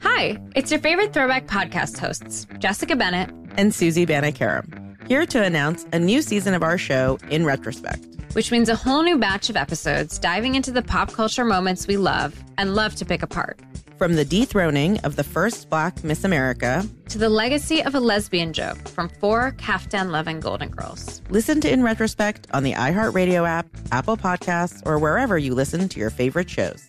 Hi, it's your favorite throwback podcast hosts, Jessica Bennett and Susie Banikarim, here to announce a new season of our show in retrospect. Which means a whole new batch of episodes diving into the pop culture moments we love and love to pick apart. From the dethroning of the first black Miss America to the legacy of a lesbian joke from four Kaftan loving Golden Girls. Listen to In Retrospect on the iHeartRadio app, Apple Podcasts, or wherever you listen to your favorite shows.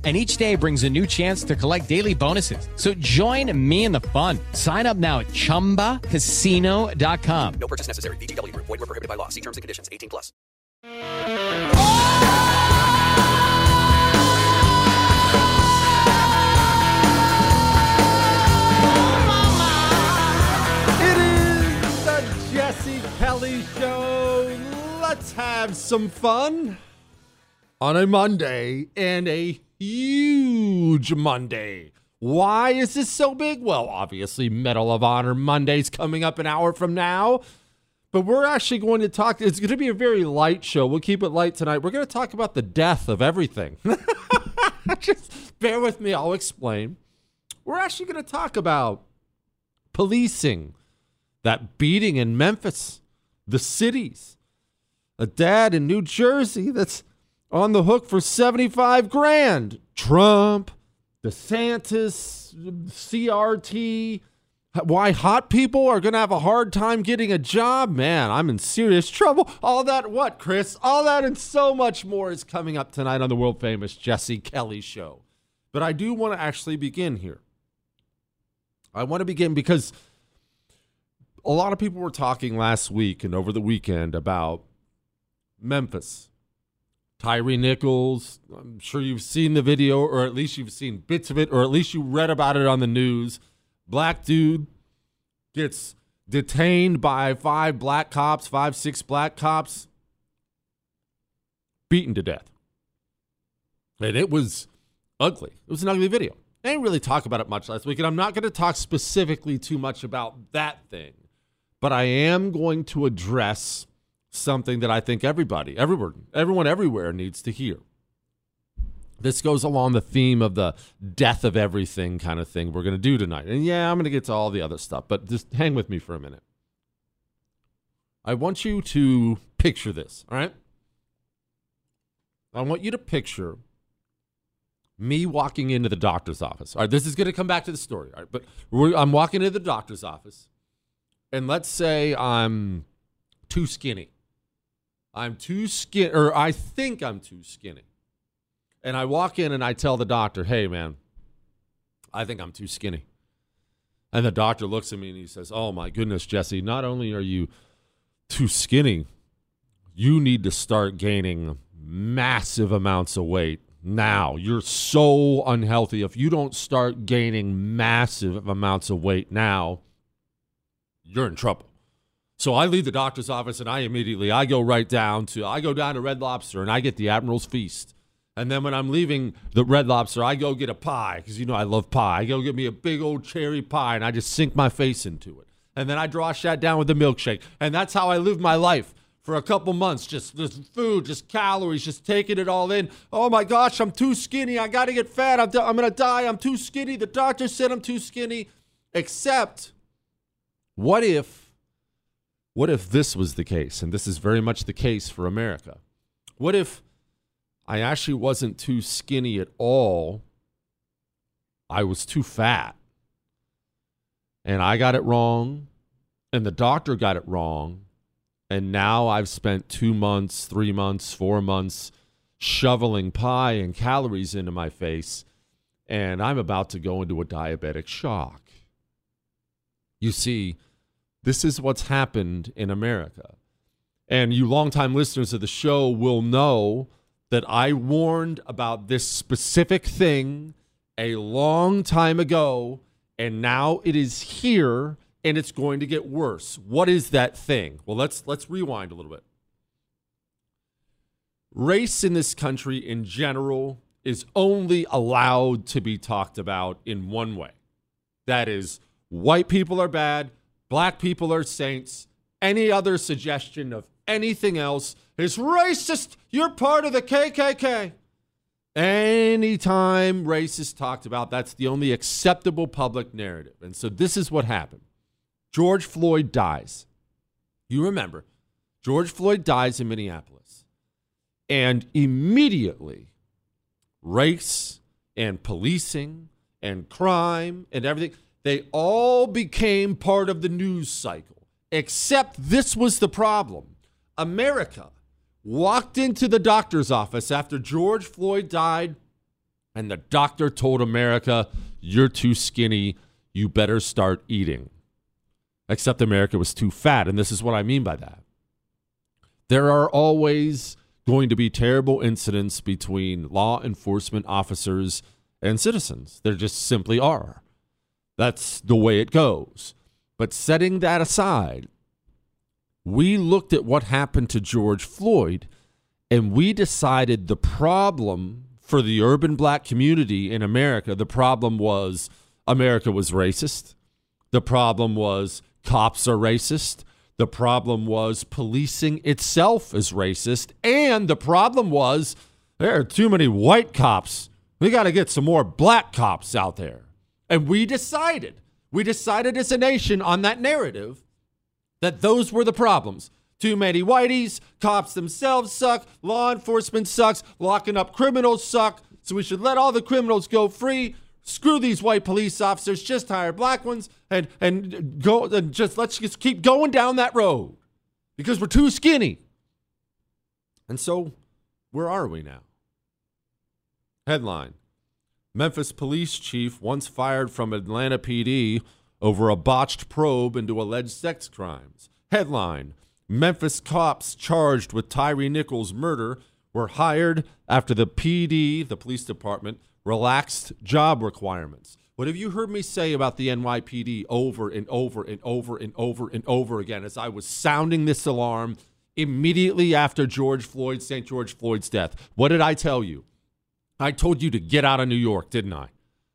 And each day brings a new chance to collect daily bonuses. So join me in the fun. Sign up now at chumbacasino.com. No purchase necessary. VGW Group. Void were prohibited by law. See terms and conditions. 18 plus. It is the Jesse Kelly Show. Let's have some fun on a Monday and a huge Monday. Why is this so big? Well, obviously, Medal of Honor Monday's coming up an hour from now. But we're actually going to talk. It's going to be a very light show. We'll keep it light tonight. We're going to talk about the death of everything. Just bear with me. I'll explain. We're actually going to talk about policing, that beating in Memphis, the cities, a dad in New Jersey that's on the hook for 75 grand, Trump, DeSantis, CRT, why hot people are going to have a hard time getting a job. Man, I'm in serious trouble. All that, what, Chris? All that and so much more is coming up tonight on the world famous Jesse Kelly Show. But I do want to actually begin here. I want to begin because a lot of people were talking last week and over the weekend about Memphis. Tyre Nichols, I'm sure you've seen the video, or at least you've seen bits of it, or at least you read about it on the news. Black dude gets detained by five black cops, five, six black cops, beaten to death. And it was ugly. It was an ugly video. I didn't really talk about it much last week, and I'm not going to talk specifically too much about that thing, but I am going to address something that I think everybody, everyone, everyone everywhere needs to hear. This goes along the theme of the death of everything kind of thing we're going to do tonight. And yeah, I'm going to get to all the other stuff, but just hang with me for a minute. I want you to picture this, all right? I want you to picture me walking into the doctor's office. All right, this is going to come back to the story. All right, but I'm walking into the doctor's office, and let's say I'm too skinny. I'm too skinny, or I think I'm too skinny. And I walk in and I tell the doctor, hey, man, I think I'm too skinny. And the doctor looks at me and he says, oh, my goodness, Jesse, not only are you too skinny. You need to start gaining massive amounts of weight now. You're so unhealthy. If you don't start gaining massive amounts of weight now, you're in trouble. So I leave the doctor's office and I immediately I go right down to I go down to Red Lobster and I get the Admiral's Feast. And then when I'm leaving the Red Lobster, I go get a pie because you know I love pie. I go get me a big old cherry pie and I just sink my face into it. And then I draw that down with the milkshake. And that's how I live my life for a couple months. Just just food, just calories, just taking it all in. Oh my gosh, I'm too skinny. I got to get fat. I'm, I'm going to die. I'm too skinny. The doctor said I'm too skinny. Except, what if, what if this was the case? And this is very much the case for America. What if I actually wasn't too skinny at all? I was too fat. And I got it wrong. And the doctor got it wrong and now I've spent two months, three months, four months shoveling pie and calories into my face, and I'm about to go into a diabetic shock. You see, this is what's happened in America. And you longtime listeners of the show will know that I warned about this specific thing a long time ago, and now it is here and it's going to get worse. What is that thing? Well, let's let's rewind a little bit. Race in this country in general is only allowed to be talked about in one way. That is white people are bad, black people are saints. Any other suggestion of anything else is racist. You're part of the KKK. Anytime race is talked about, that's the only acceptable public narrative. And so this is what happened. George Floyd dies. You remember, George Floyd dies in Minneapolis. And immediately, race and policing and crime and everything, they all became part of the news cycle. Except this was the problem. America walked into the doctor's office after George Floyd died, and the doctor told America, You're too skinny. You better start eating except America was too fat. And this is what I mean by that. There are always going to be terrible incidents between law enforcement officers and citizens. There just simply are. That's the way it goes. But setting that aside, we looked at what happened to George Floyd and we decided the problem for the urban black community in America, the problem was America was racist. The problem was cops are racist. The problem was policing itself is racist. And the problem was there are too many white cops. We got to get some more black cops out there. And we decided, we decided as a nation on that narrative that those were the problems. Too many whiteys, cops themselves suck, law enforcement sucks, locking up criminals suck. So we should let all the criminals go free screw these white police officers, just hire black ones and and go and just let's just keep going down that road because we're too skinny. And so where are we now? Headline Memphis police chief once fired from Atlanta PD over a botched probe into alleged sex crimes. Headline Memphis cops charged with Tyre Nichols' murder were hired after the PD, the police department, relaxed job requirements. What have you heard me say about the NYPD over and over and over and over and over again as I was sounding this alarm immediately after George Floyd, St. George Floyd's death? What did I tell you? I told you to get out of New York, didn't I?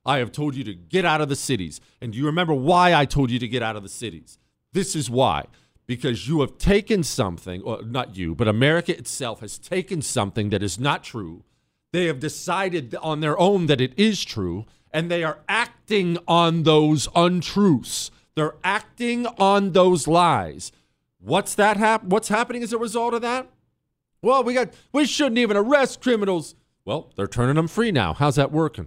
I have told you to get out of the cities. And do you remember why I told you to get out of the cities? This is why. Because you have taken something, or not you, but America itself has taken something that is not true they have decided on their own that it is true, and they are acting on those untruths. They're acting on those lies. What's that hap- what's happening as a result of that? Well, we got we shouldn't even arrest criminals. Well, they're turning them free now. How's that working?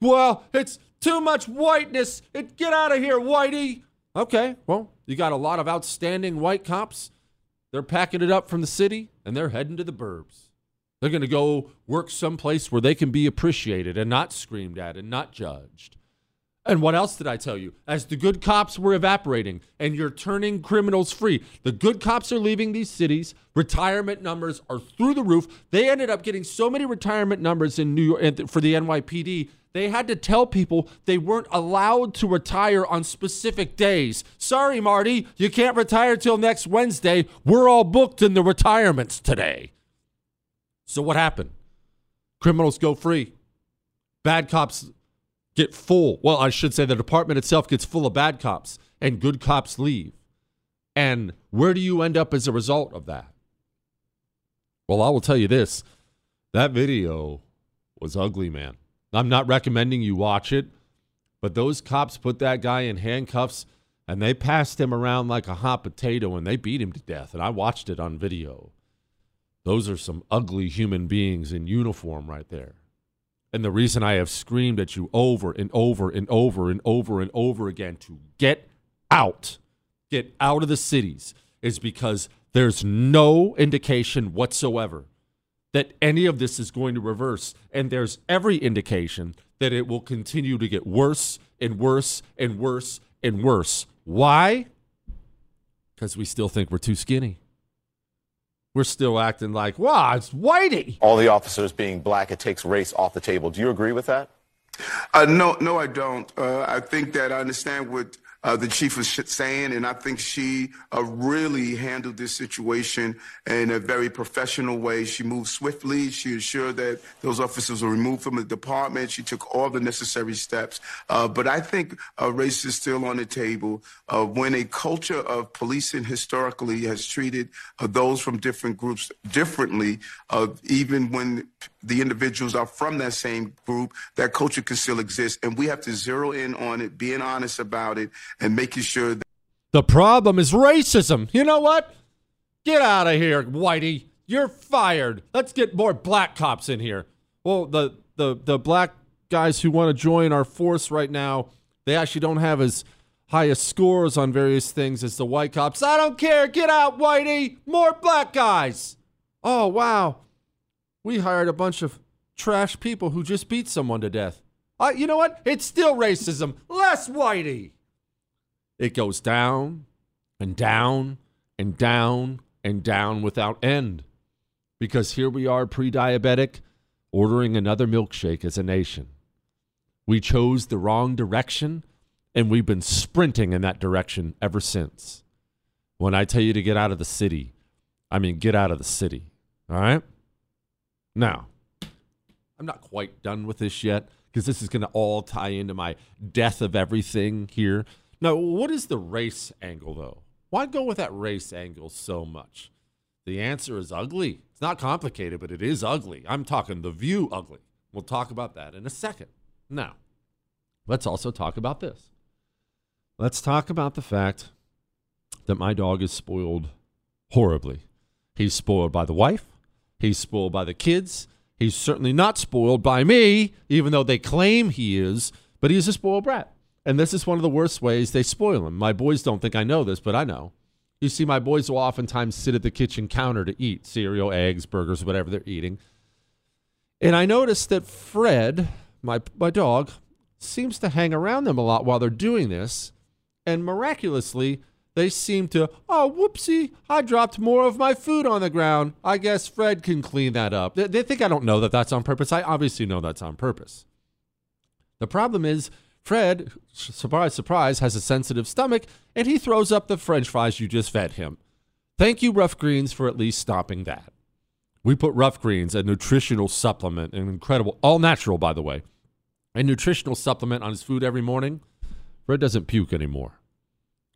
Well, it's too much whiteness. It, get out of here, whitey. Okay, well, you got a lot of outstanding white cops. They're packing it up from the city and they're heading to the burbs. They're going to go work someplace where they can be appreciated and not screamed at and not judged. And what else did I tell you? As the good cops were evaporating and you're turning criminals free, the good cops are leaving these cities. Retirement numbers are through the roof. They ended up getting so many retirement numbers in New York for the NYPD. They had to tell people they weren't allowed to retire on specific days. Sorry, Marty, you can't retire till next Wednesday. We're all booked in the retirements today. So what happened? Criminals go free. Bad cops get full. Well, I should say the department itself gets full of bad cops and good cops leave. And where do you end up as a result of that? Well, I will tell you this that video was ugly, man. I'm not recommending you watch it, but those cops put that guy in handcuffs and they passed him around like a hot potato and they beat him to death. And I watched it on video. Those are some ugly human beings in uniform right there. And the reason I have screamed at you over and over and over and over and over again to get out, get out of the cities, is because there's no indication whatsoever that any of this is going to reverse. And there's every indication that it will continue to get worse and worse and worse and worse. Why? Because we still think we're too skinny. We're still acting like, wow, it's Whitey. All the officers being black, it takes race off the table. Do you agree with that? Uh, no, no, I don't. Uh, I think that I understand what uh, the chief was saying, and I think she uh, really handled this situation in a very professional way. She moved swiftly. She ensured that those officers were removed from the department. She took all the necessary steps. Uh, but I think uh, race is still on the table. Uh, when a culture of policing historically has treated uh, those from different groups differently, even when the individuals are from that same group, that culture can still exist. And we have to zero in on it, being honest about it, and making sure that. The problem is racism. You know what? Get out of here, Whitey. You're fired. Let's get more black cops in here. Well, the, the, the black guys who want to join our force right now, they actually don't have as highest scores on various things as the white cops. I don't care. Get out, Whitey. More black guys. Oh, wow. We hired a bunch of trash people who just beat someone to death. You know what? It's still racism. Less Whitey. It goes down and down and down and down without end. Because here we are, pre diabetic, ordering another milkshake as a nation. We chose the wrong direction, and we've been sprinting in that direction ever since. When I tell you to get out of the city, I mean get out of the city. All right? Now, I'm not quite done with this yet because this is going to all tie into my death of everything here. Now, what is the race angle, though? Why go with that race angle so much? The answer is ugly. It's not complicated, but it is ugly. I'm talking the view ugly. We'll talk about that in a second. Now, let's also talk about this. Let's talk about the fact that my dog is spoiled horribly. He's spoiled by the wife, he's spoiled by the kids. He's certainly not spoiled by me, even though they claim he is, but he's a spoiled brat. And this is one of the worst ways they spoil him. My boys don't think I know this, but I know. You see, my boys will oftentimes sit at the kitchen counter to eat cereal, eggs, burgers, whatever they're eating. And I noticed that Fred, my, my dog, seems to hang around them a lot while they're doing this. And miraculously, they seem to, oh, whoopsie, I dropped more of my food on the ground. I guess Fred can clean that up. They, they think I don't know that that's on purpose. I obviously know that's on purpose. The problem is, Fred, surprise, surprise, has a sensitive stomach and he throws up the french fries you just fed him. Thank you, Rough Greens, for at least stopping that. We put Rough Greens, a nutritional supplement, an incredible, all natural, by the way, a nutritional supplement on his food every morning. Fred doesn't puke anymore.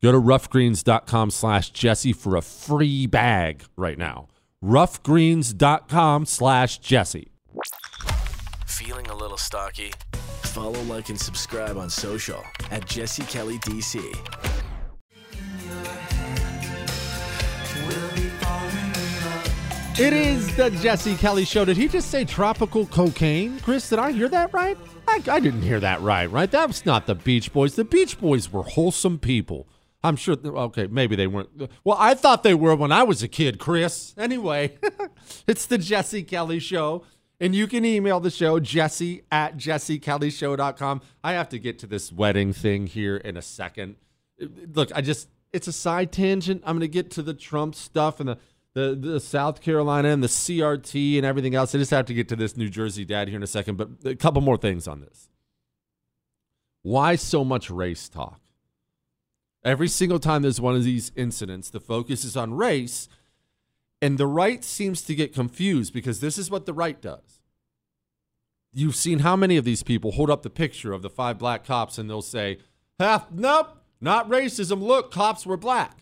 Go to roughgreens.com slash Jesse for a free bag right now. roughgreens.com slash Jesse. Feeling a little stocky? Follow, like, and subscribe on social at Jesse Kelly DC. It is the Jesse Kelly Show. Did he just say tropical cocaine? Chris, did I hear that right? I, I didn't hear that right, right? That was not the Beach Boys. The Beach Boys were wholesome people. I'm sure, okay, maybe they weren't. Well, I thought they were when I was a kid, Chris. Anyway, it's the Jesse Kelly Show. And you can email the show, jesse at jessekellyshow.com. I have to get to this wedding thing here in a second. Look, I just, it's a side tangent. I'm going to get to the Trump stuff and the, the, the South Carolina and the CRT and everything else. I just have to get to this New Jersey dad here in a second, but a couple more things on this. Why so much race talk? Every single time there's one of these incidents, the focus is on race, and the right seems to get confused because this is what the right does. You've seen how many of these people hold up the picture of the five black cops and they'll say, nope, not racism. Look, cops were black.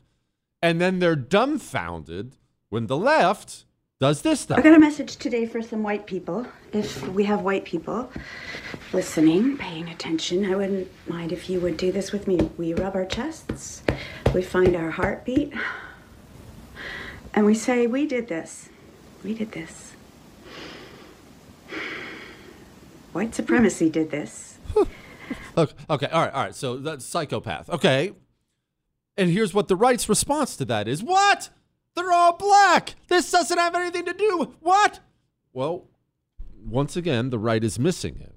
And then they're dumbfounded when the left does this stuff. I got a message today for some white people. If we have white people listening, paying attention, I wouldn't mind if you would do this with me. We rub our chests, we find our heartbeat, and we say, We did this. We did this. White supremacy did this. Okay, okay, all right, all right. So that's psychopath. Okay. And here's what the right's response to that is What? They're all black. This doesn't have anything to do with what? Well, once again, the right is missing it.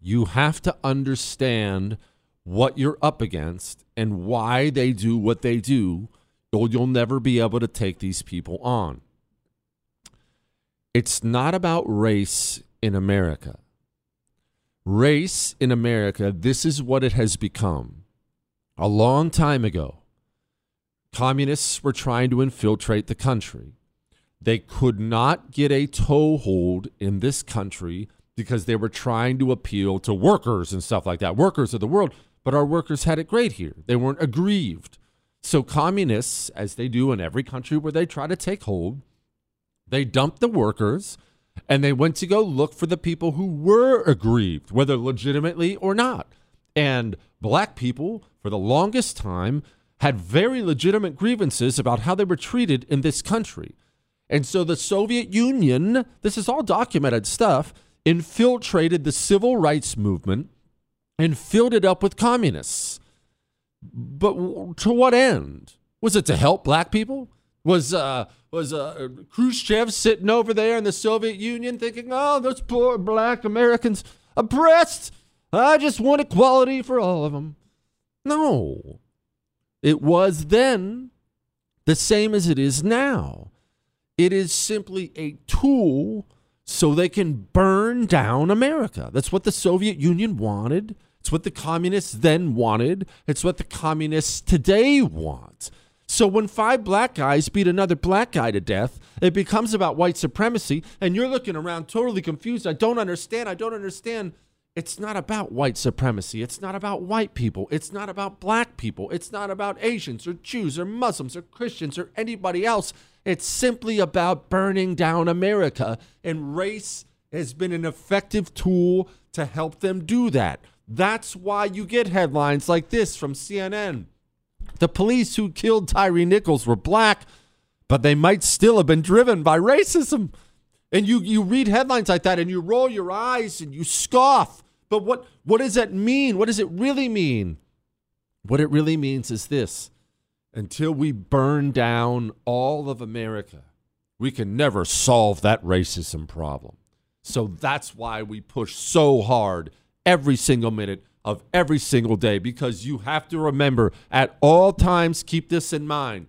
You have to understand what you're up against and why they do what they do, or you'll never be able to take these people on. It's not about race in America. Race in America, this is what it has become. A long time ago, communists were trying to infiltrate the country. They could not get a toehold in this country because they were trying to appeal to workers and stuff like that. Workers of the world, but our workers had it great here. They weren't aggrieved. So, communists, as they do in every country where they try to take hold, they dumped the workers and they went to go look for the people who were aggrieved, whether legitimately or not. And black people, for the longest time, had very legitimate grievances about how they were treated in this country. And so the Soviet Union, this is all documented stuff, infiltrated the civil rights movement and filled it up with communists. But to what end? Was it to help black people? Was uh, was uh, Khrushchev sitting over there in the Soviet Union thinking, "Oh, those poor black Americans oppressed. I just want equality for all of them." No, it was then the same as it is now. It is simply a tool so they can burn down America. That's what the Soviet Union wanted. It's what the communists then wanted. It's what the communists today want. So when five black guys beat another black guy to death, it becomes about white supremacy, and you're looking around totally confused. I don't understand. I don't understand. It's not about white supremacy. It's not about white people. It's not about black people. It's not about Asians or Jews or Muslims or Christians or anybody else. It's simply about burning down America. And race has been an effective tool to help them do that. That's why you get headlines like this from CNN. The police who killed Tyre Nichols were black, but they might still have been driven by racism. And you, you read headlines like that and you roll your eyes and you scoff. But what, what does that mean? What does it really mean? What it really means is this until we burn down all of America, we can never solve that racism problem. So that's why we push so hard every single minute of every single day because you have to remember at all times, keep this in mind.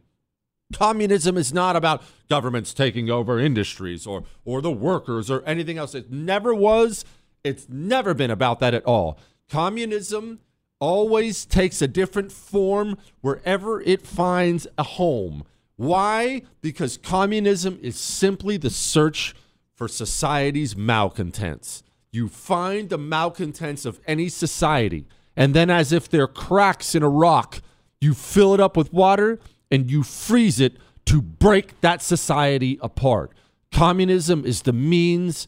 Communism is not about governments taking over industries or, or the workers or anything else. It never was it's never been about that at all. Communism always takes a different form wherever it finds a home. Why? Because communism is simply the search for society's malcontents. You find the malcontents of any society, and then, as if they're cracks in a rock, you fill it up with water and you freeze it to break that society apart. Communism is the means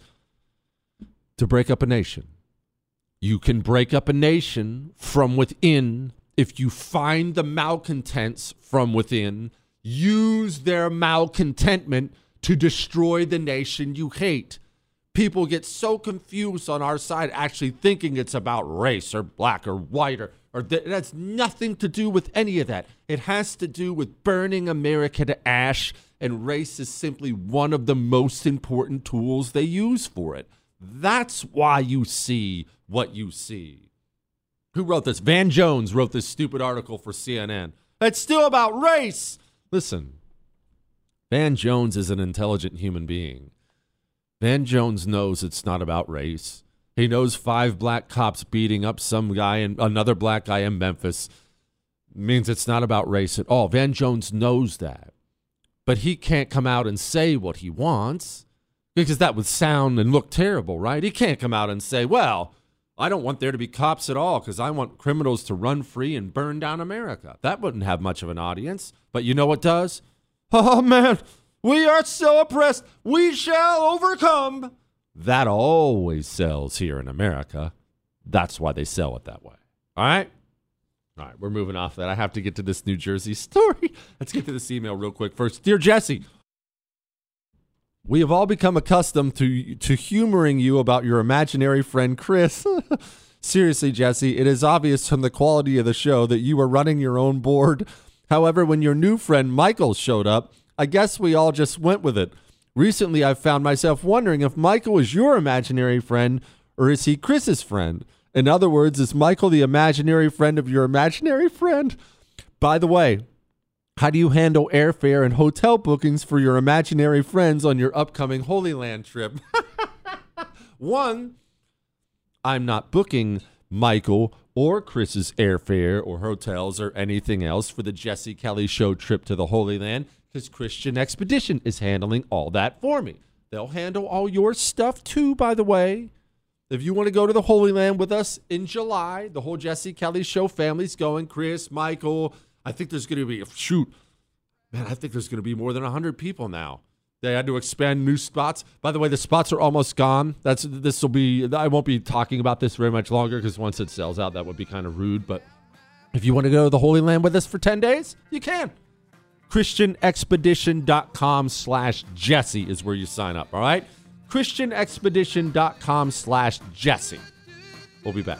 to break up a nation. You can break up a nation from within if you find the malcontents from within, use their malcontentment to destroy the nation you hate. People get so confused on our side, actually thinking it's about race or black or white or, or th- it has nothing to do with any of that. It has to do with burning America to ash and race is simply one of the most important tools they use for it. That's why you see what you see. Who wrote this? Van Jones wrote this stupid article for CNN. It's still about race. Listen, Van Jones is an intelligent human being. Van Jones knows it's not about race. He knows five black cops beating up some guy and another black guy in Memphis means it's not about race at all. Van Jones knows that. But he can't come out and say what he wants because that would sound and look terrible, right? He can't come out and say, well, I don't want there to be cops at all because I want criminals to run free and burn down America. That wouldn't have much of an audience. But you know what does? Oh, man, we are so oppressed. We shall overcome. That always sells here in America. That's why they sell it that way. All right? All right, we're moving off that. I have to get to this New Jersey story. Let's get to this email real quick first. Dear Jesse, we have all become accustomed to to humoring you about your imaginary friend Chris. Seriously, Jesse, it is obvious from the quality of the show that you are running your own board. However, when your new friend Michael showed up, I guess we all just went with it. Recently, I've found myself wondering if Michael is your imaginary friend or is he Chris's friend? In other words, is Michael the imaginary friend of your imaginary friend? By the way, how do you handle airfare and hotel bookings for your imaginary friends on your upcoming Holy Land trip? One, I'm not booking Michael or Chris's airfare or hotels or anything else for the Jesse Kelly show trip to the Holy Land because Christian Expedition is handling all that for me. They'll handle all your stuff too, by the way. If you want to go to the Holy Land with us in July, the whole Jesse Kelly show family's going. Chris, Michael, I think there's going to be shoot. Man, I think there's going to be more than 100 people now. They had to expand new spots. By the way, the spots are almost gone. That's this will be I won't be talking about this very much longer because once it sells out that would be kind of rude, but if you want to go to the Holy Land with us for 10 days, you can. christianexpedition.com slash jesse is where you sign up all right christianexpedition.com slash jesse we'll be back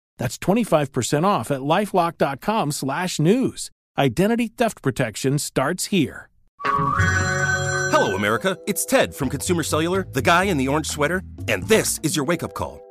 That's 25% off at lifelock.com slash news. Identity theft protection starts here. Hello, America. It's Ted from Consumer Cellular, the guy in the orange sweater, and this is your wake up call.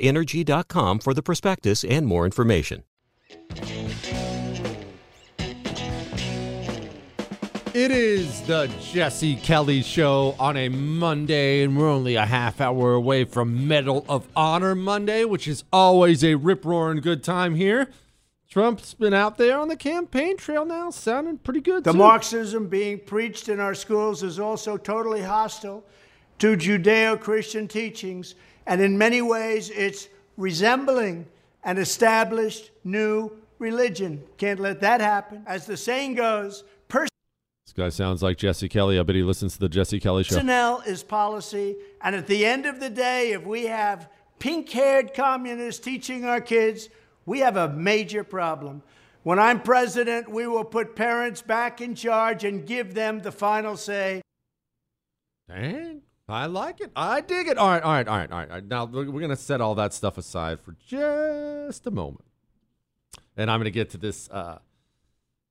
energy.com for the prospectus and more information. It is the Jesse Kelly Show on a Monday, and we're only a half hour away from Medal of Honor Monday, which is always a rip roaring good time here. Trump's been out there on the campaign trail now, sounding pretty good. The too. Marxism being preached in our schools is also totally hostile to Judeo Christian teachings, and in many ways it's resembling an established new religion. Can't let that happen. As the saying goes, This guy sounds like Jesse Kelly. I bet he listens to the Jesse Kelly Show. personnel is policy, and at the end of the day, if we have pink haired communists teaching our kids, we have a major problem. When I'm president, we will put parents back in charge and give them the final say. Dang. I like it. I dig it. All right, all right, all right, all right. Now we're going to set all that stuff aside for just a moment. And I'm going to get to this uh,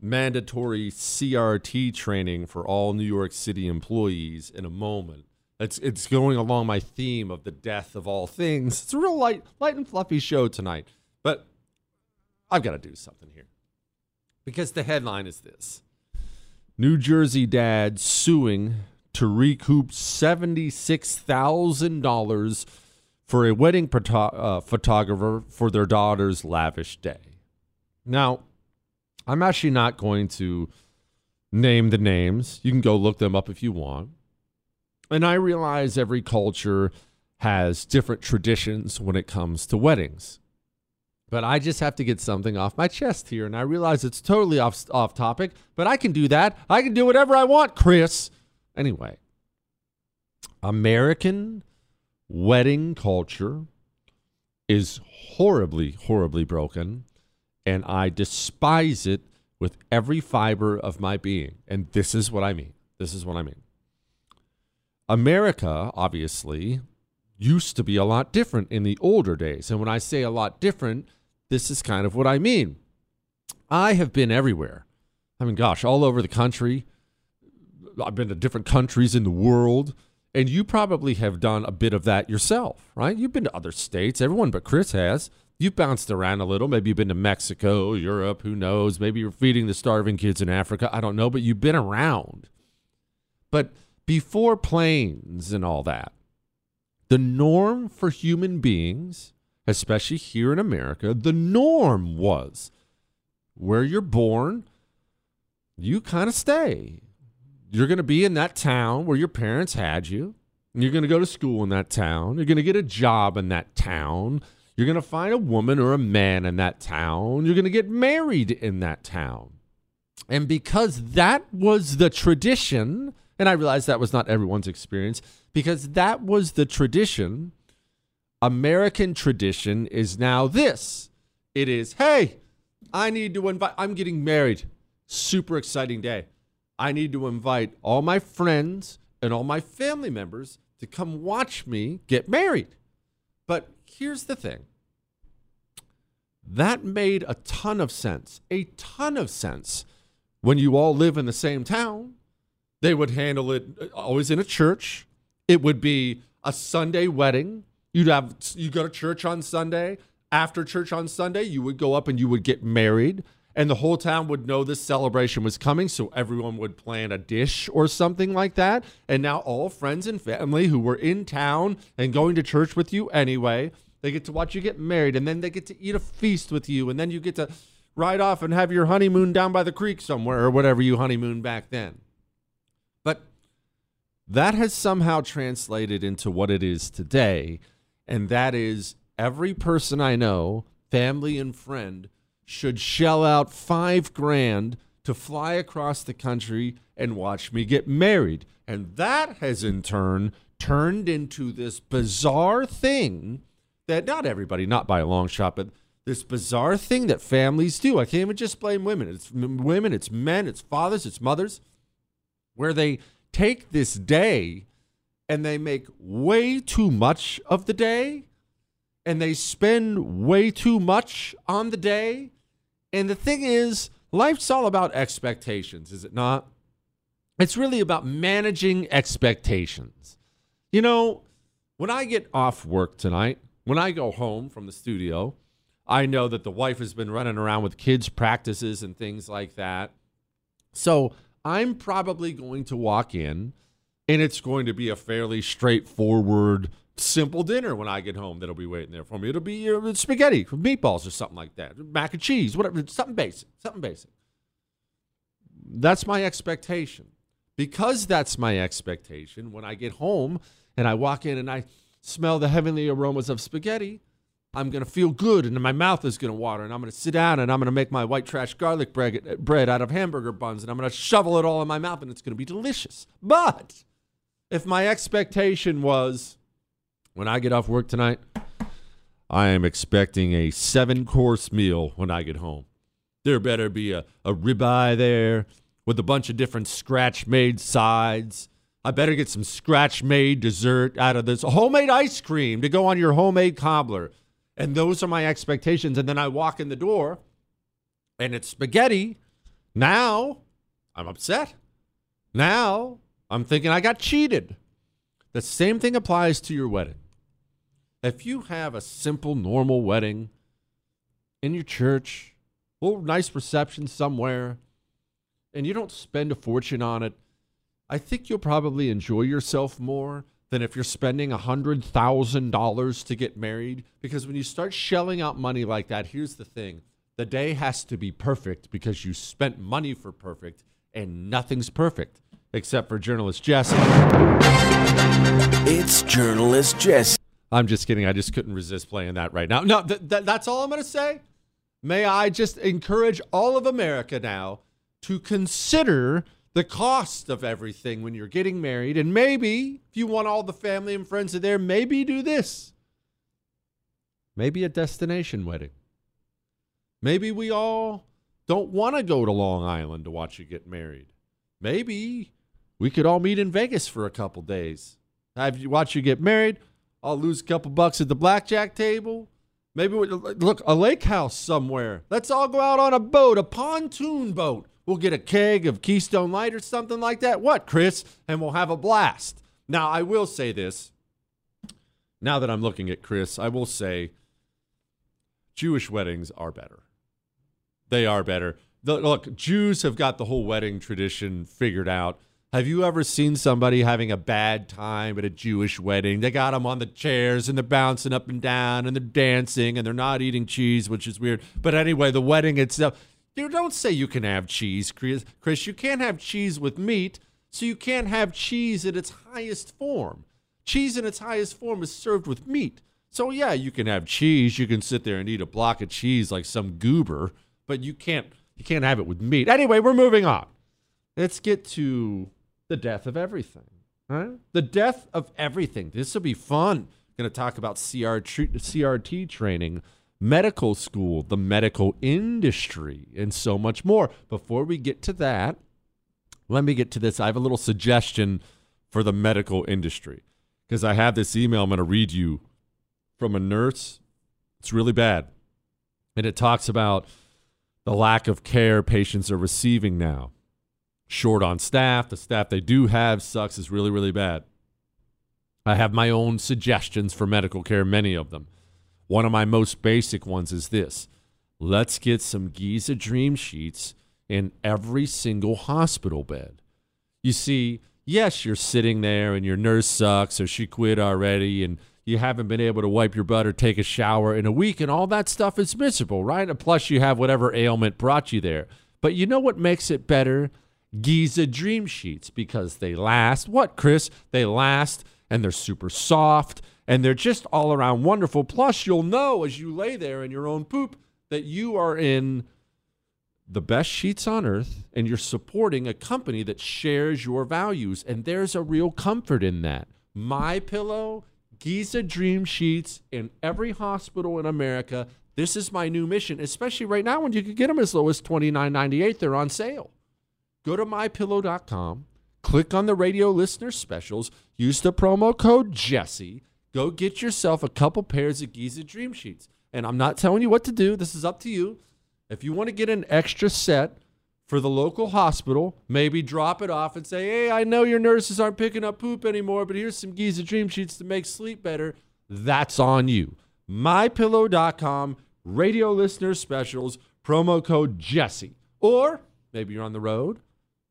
mandatory CRT training for all New York City employees in a moment. It's it's going along my theme of the death of all things. It's a real light, light and fluffy show tonight. But I've got to do something here. Because the headline is this. New Jersey dad suing to recoup $76,000 for a wedding photo- uh, photographer for their daughter's lavish day. Now, I'm actually not going to name the names. You can go look them up if you want. And I realize every culture has different traditions when it comes to weddings. But I just have to get something off my chest here. And I realize it's totally off, off topic, but I can do that. I can do whatever I want, Chris. Anyway, American wedding culture is horribly, horribly broken. And I despise it with every fiber of my being. And this is what I mean. This is what I mean. America, obviously, used to be a lot different in the older days. And when I say a lot different, this is kind of what I mean. I have been everywhere. I mean, gosh, all over the country. I've been to different countries in the world. And you probably have done a bit of that yourself, right? You've been to other states. Everyone but Chris has. You've bounced around a little. Maybe you've been to Mexico, Europe, who knows? Maybe you're feeding the starving kids in Africa. I don't know, but you've been around. But before planes and all that, the norm for human beings, especially here in America, the norm was where you're born, you kind of stay. You're going to be in that town where your parents had you. You're going to go to school in that town. You're going to get a job in that town. You're going to find a woman or a man in that town. You're going to get married in that town. And because that was the tradition, and I realize that was not everyone's experience, because that was the tradition, American tradition is now this it is, hey, I need to invite, I'm getting married. Super exciting day. I need to invite all my friends and all my family members to come watch me get married. But here's the thing that made a ton of sense, a ton of sense when you all live in the same town. They would handle it uh, always in a church. It would be a Sunday wedding. You'd have you go to church on Sunday. After church on Sunday, you would go up and you would get married and the whole town would know this celebration was coming so everyone would plan a dish or something like that. And now all friends and family who were in town and going to church with you anyway they get to watch you get married and then they get to eat a feast with you and then you get to ride off and have your honeymoon down by the creek somewhere or whatever you honeymoon back then. But that has somehow translated into what it is today and that is every person i know family and friend should shell out five grand to fly across the country and watch me get married. And that has in turn turned into this bizarre thing that not everybody, not by a long shot, but this bizarre thing that families do. I can't even just blame women. It's women, it's men, it's fathers, it's mothers, where they take this day and they make way too much of the day and they spend way too much on the day and the thing is, life's all about expectations, is it not? It's really about managing expectations. You know, when I get off work tonight, when I go home from the studio, I know that the wife has been running around with kids' practices and things like that. So I'm probably going to walk in and it's going to be a fairly straightforward simple dinner when I get home that'll be waiting there for me. It'll be uh, spaghetti, meatballs, or something like that, mac and cheese, whatever, something basic, something basic. That's my expectation. Because that's my expectation, when I get home and I walk in and I smell the heavenly aromas of spaghetti, I'm going to feel good and my mouth is going to water and I'm going to sit down and I'm going to make my white trash garlic bread, bread out of hamburger buns and I'm going to shovel it all in my mouth and it's going to be delicious. But if my expectation was, when I get off work tonight, I am expecting a seven course meal when I get home. There better be a, a ribeye there with a bunch of different scratch made sides. I better get some scratch made dessert out of this homemade ice cream to go on your homemade cobbler. And those are my expectations. And then I walk in the door and it's spaghetti. Now I'm upset. Now I'm thinking I got cheated. The same thing applies to your wedding. If you have a simple, normal wedding in your church, little nice reception somewhere, and you don't spend a fortune on it, I think you'll probably enjoy yourself more than if you're spending $100,000 to get married. Because when you start shelling out money like that, here's the thing the day has to be perfect because you spent money for perfect, and nothing's perfect except for journalist Jesse. It's journalist Jesse. I'm just kidding. I just couldn't resist playing that right now. No, th- th- that's all I'm going to say. May I just encourage all of America now to consider the cost of everything when you're getting married. And maybe, if you want all the family and friends are there, maybe do this. Maybe a destination wedding. Maybe we all don't want to go to Long Island to watch you get married. Maybe we could all meet in Vegas for a couple days. Have you watch you get married? I'll lose a couple bucks at the blackjack table. Maybe we, look a lake house somewhere. Let's all go out on a boat, a pontoon boat. We'll get a keg of Keystone Light or something like that. What, Chris? And we'll have a blast. Now, I will say this. Now that I'm looking at Chris, I will say Jewish weddings are better. They are better. The, look, Jews have got the whole wedding tradition figured out. Have you ever seen somebody having a bad time at a Jewish wedding? They got them on the chairs and they're bouncing up and down and they're dancing and they're not eating cheese, which is weird. But anyway, the wedding itself, you don't say you can have cheese, Chris. Chris, you can't have cheese with meat, so you can't have cheese in its highest form. Cheese in its highest form is served with meat. So yeah, you can have cheese. You can sit there and eat a block of cheese like some goober, but you can't you can't have it with meat. Anyway, we're moving on. Let's get to the death of everything. Right? The death of everything. This will be fun. Going to talk about CRT, CRT training, medical school, the medical industry, and so much more. Before we get to that, let me get to this. I have a little suggestion for the medical industry because I have this email I'm going to read you from a nurse. It's really bad. And it talks about the lack of care patients are receiving now short on staff. The staff they do have sucks is really, really bad. I have my own suggestions for medical care, many of them. One of my most basic ones is this let's get some Giza Dream Sheets in every single hospital bed. You see, yes, you're sitting there and your nurse sucks or she quit already and you haven't been able to wipe your butt or take a shower in a week and all that stuff is miserable, right? And plus, you have whatever ailment brought you there. But you know what makes it better? Giza Dream Sheets because they last. What, Chris? They last and they're super soft and they're just all around wonderful. Plus, you'll know as you lay there in your own poop that you are in the best sheets on earth and you're supporting a company that shares your values and there's a real comfort in that. My pillow, Giza Dream Sheets in every hospital in America. This is my new mission, especially right now when you can get them as low as $29.98. They're on sale. Go to mypillow.com, click on the radio listener specials, use the promo code Jesse. Go get yourself a couple pairs of Giza Dream Sheets. And I'm not telling you what to do. This is up to you. If you want to get an extra set for the local hospital, maybe drop it off and say, hey, I know your nurses aren't picking up poop anymore, but here's some Giza Dream Sheets to make sleep better. That's on you. MyPillow.com, radio listener specials, promo code Jesse. Or maybe you're on the road,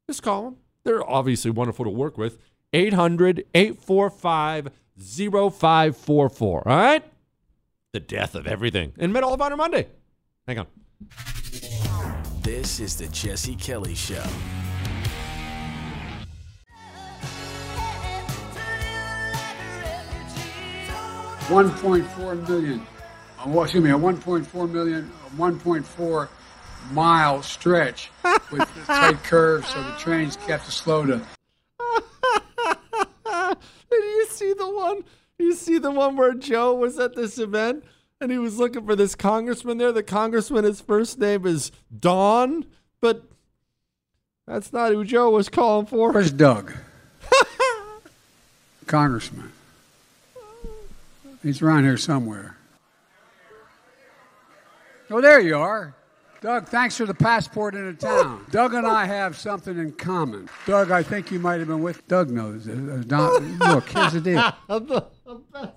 just call them. They're obviously wonderful to work with. 800 845 0544. All right? The death of everything in Medal of Honor Monday. Hang on. This is the Jesse Kelly Show. One point four million. uh, well, excuse me, a one point four million, a one point four mile stretch with tight curves, so the trains kept to slow to Did you see the one? You see the one where Joe was at this event and he was looking for this congressman there. The congressman, his first name is Don, but that's not who Joe was calling for. Where's Doug? Congressman. He's around here somewhere. Oh, there you are. Doug, thanks for the passport into town. Doug and I have something in common. Doug, I think you might have been with. Doug knows. Uh, Don, look, here's the deal. the, the best,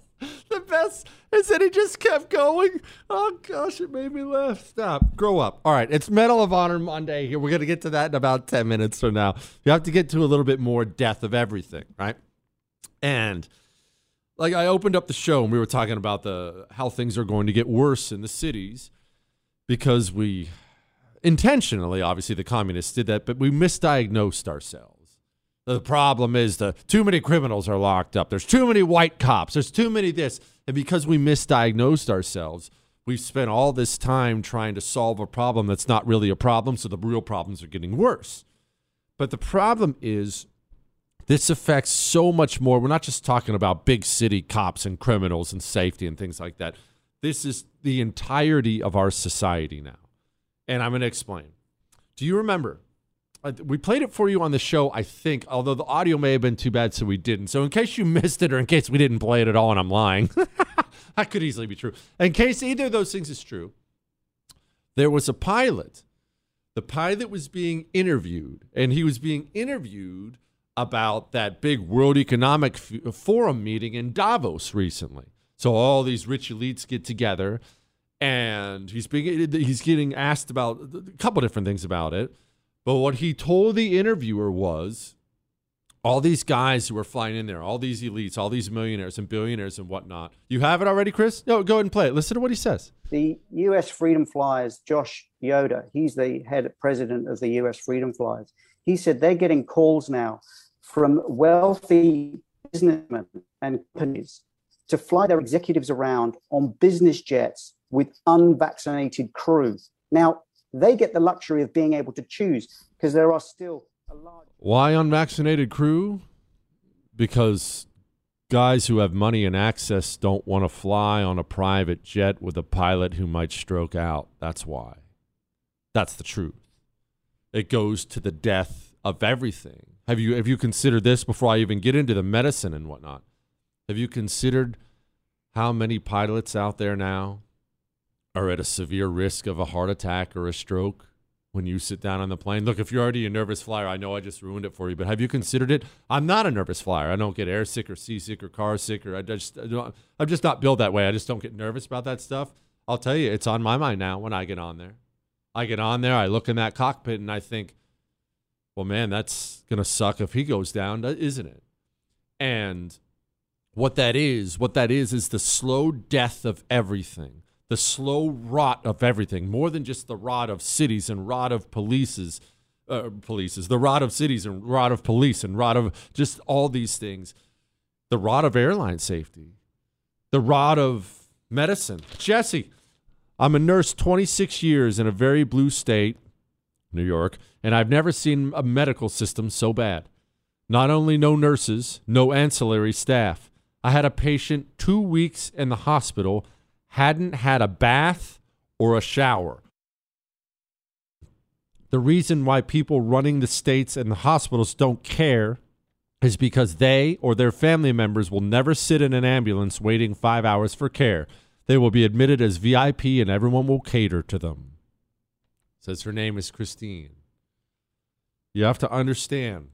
the best is that he just kept going. Oh gosh, it made me laugh. Stop. Grow up. All right, it's Medal of Honor Monday here. We're gonna get to that in about ten minutes from now. You have to get to a little bit more death of everything, right? And like I opened up the show and we were talking about the how things are going to get worse in the cities because we intentionally, obviously the communists did that, but we misdiagnosed ourselves. The problem is the too many criminals are locked up. There's too many white cops. There's too many this. And because we misdiagnosed ourselves, we've spent all this time trying to solve a problem that's not really a problem, so the real problems are getting worse. But the problem is this affects so much more. We're not just talking about big city cops and criminals and safety and things like that. This is the entirety of our society now. And I'm going to explain. Do you remember? uh, We played it for you on the show, I think, although the audio may have been too bad, so we didn't. So, in case you missed it or in case we didn't play it at all and I'm lying, that could easily be true. In case either of those things is true, there was a pilot. The pilot was being interviewed, and he was being interviewed about that big World Economic Forum meeting in Davos recently. So all these rich elites get together, and he's being he's getting asked about a couple different things about it. But what he told the interviewer was, all these guys who are flying in there, all these elites, all these millionaires and billionaires and whatnot. You have it already, Chris? No, go ahead and play it. Listen to what he says. The US Freedom Flyers, Josh Yoder, he's the head president of the US Freedom Flyers. He said they're getting calls now from wealthy businessmen and companies to fly their executives around on business jets with unvaccinated crew. Now, they get the luxury of being able to choose because there are still a large. Why unvaccinated crew? Because guys who have money and access don't want to fly on a private jet with a pilot who might stroke out. That's why. That's the truth. It goes to the death of everything. Have you have you considered this before I even get into the medicine and whatnot? Have you considered how many pilots out there now are at a severe risk of a heart attack or a stroke when you sit down on the plane. Look, if you're already a nervous flyer, I know I just ruined it for you, but have you considered it? I'm not a nervous flyer. I don't get air sick or seasick or car sick or I just I I'm just not built that way. I just don't get nervous about that stuff. I'll tell you, it's on my mind now when I get on there. I get on there, I look in that cockpit and I think, well, man, that's going to suck if he goes down, isn't it? And what that is, what that is, is the slow death of everything, the slow rot of everything, more than just the rot of cities and rot of polices, uh, polices, the rot of cities and rot of police and rot of just all these things, the rot of airline safety, the rot of medicine. Jesse, I'm a nurse 26 years in a very blue state, New York, and I've never seen a medical system so bad. Not only no nurses, no ancillary staff. I had a patient two weeks in the hospital, hadn't had a bath or a shower. The reason why people running the states and the hospitals don't care is because they or their family members will never sit in an ambulance waiting five hours for care. They will be admitted as VIP and everyone will cater to them. Says her name is Christine. You have to understand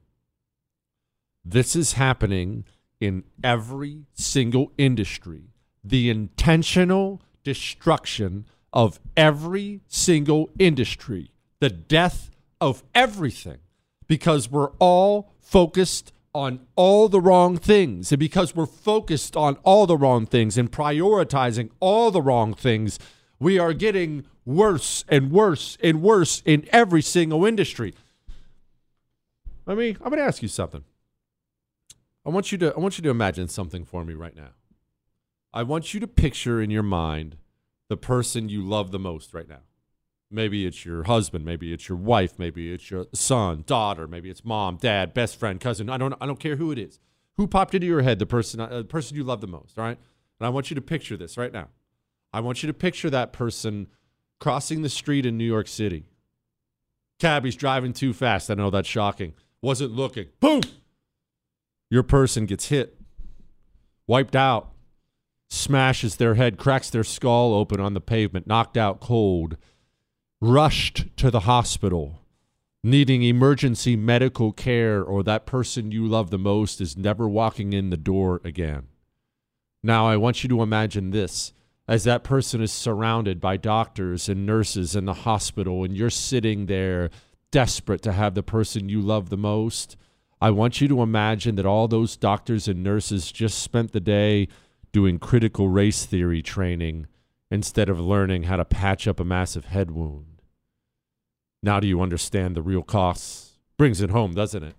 this is happening in every single industry. The intentional destruction of every single industry, the death of everything, because we're all focused on all the wrong things. And because we're focused on all the wrong things and prioritizing all the wrong things, we are getting worse and worse and worse in every single industry. I mean, I'm going to ask you something. I want you to I want you to imagine something for me right now. I want you to picture in your mind the person you love the most right now. Maybe it's your husband, maybe it's your wife, maybe it's your son, daughter, maybe it's mom, dad, best friend, cousin. I don't I don't care who it is. Who popped into your head the person uh, the person you love the most, all right? And I want you to picture this right now. I want you to picture that person crossing the street in New York City. Cabbie's driving too fast. I know that's shocking. Wasn't looking. Boom! Your person gets hit, wiped out, smashes their head, cracks their skull open on the pavement, knocked out cold, rushed to the hospital, needing emergency medical care, or that person you love the most is never walking in the door again. Now, I want you to imagine this as that person is surrounded by doctors and nurses in the hospital, and you're sitting there desperate to have the person you love the most I want you to imagine that all those doctors and nurses just spent the day doing critical race theory training instead of learning how to patch up a massive head wound. Now, do you understand the real costs? Brings it home, doesn't it?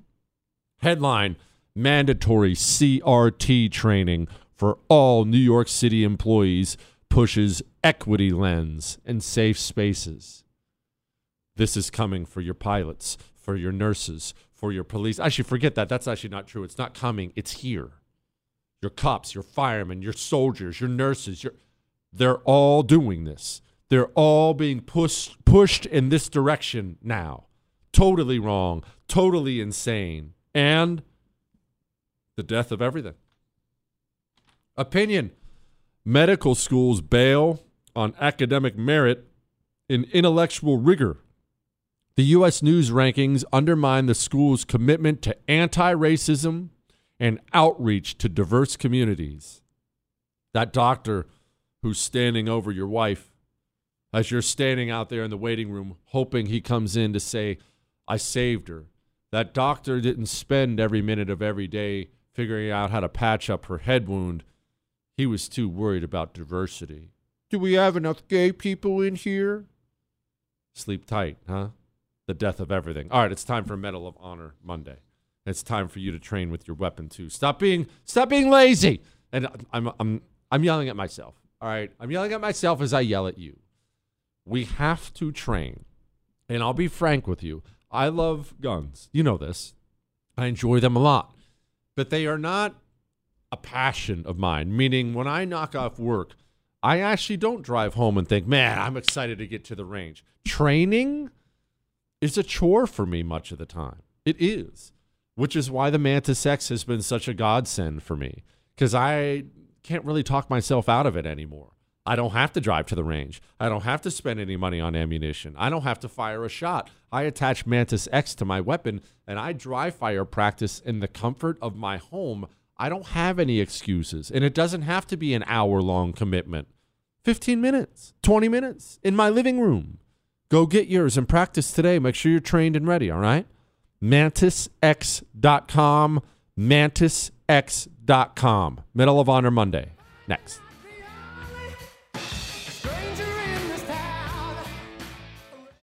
Headline Mandatory CRT training for all New York City employees pushes equity lens and safe spaces. This is coming for your pilots, for your nurses, for your police. Actually, forget that. That's actually not true. It's not coming. It's here. Your cops, your firemen, your soldiers, your nurses, your, they're all doing this. They're all being pushed pushed in this direction now. Totally wrong, totally insane. And the death of everything. Opinion. Medical schools bail on academic merit in intellectual rigor the U.S. News rankings undermine the school's commitment to anti racism and outreach to diverse communities. That doctor who's standing over your wife as you're standing out there in the waiting room, hoping he comes in to say, I saved her. That doctor didn't spend every minute of every day figuring out how to patch up her head wound. He was too worried about diversity. Do we have enough gay people in here? Sleep tight, huh? The death of everything. All right, it's time for Medal of Honor Monday. It's time for you to train with your weapon too. Stop being stop being lazy. And I'm I'm I'm yelling at myself. All right, I'm yelling at myself as I yell at you. We have to train. And I'll be frank with you. I love guns. You know this. I enjoy them a lot. But they are not a passion of mine, meaning when I knock off work, I actually don't drive home and think, man, I'm excited to get to the range. Training is a chore for me much of the time. It is, which is why the Mantis X has been such a godsend for me because I can't really talk myself out of it anymore. I don't have to drive to the range. I don't have to spend any money on ammunition. I don't have to fire a shot. I attach Mantis X to my weapon and I dry fire practice in the comfort of my home. I don't have any excuses, and it doesn't have to be an hour long commitment. 15 minutes, 20 minutes in my living room. Go get yours and practice today. Make sure you're trained and ready, all right? MantisX.com, MantisX.com. Medal of Honor Monday. Next.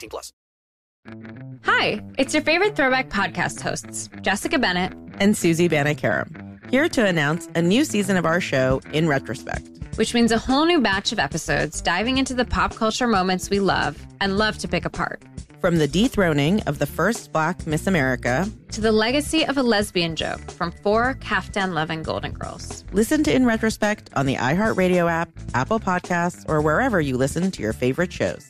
18 plus. Hi, it's your favorite throwback podcast hosts, Jessica Bennett and Susie Banikarim, here to announce a new season of our show in retrospect. Which means a whole new batch of episodes diving into the pop culture moments we love and love to pick apart. From the dethroning of the first black Miss America to the legacy of a lesbian joke from four Kaftan loving Golden Girls. Listen to In Retrospect on the iHeartRadio app, Apple Podcasts, or wherever you listen to your favorite shows.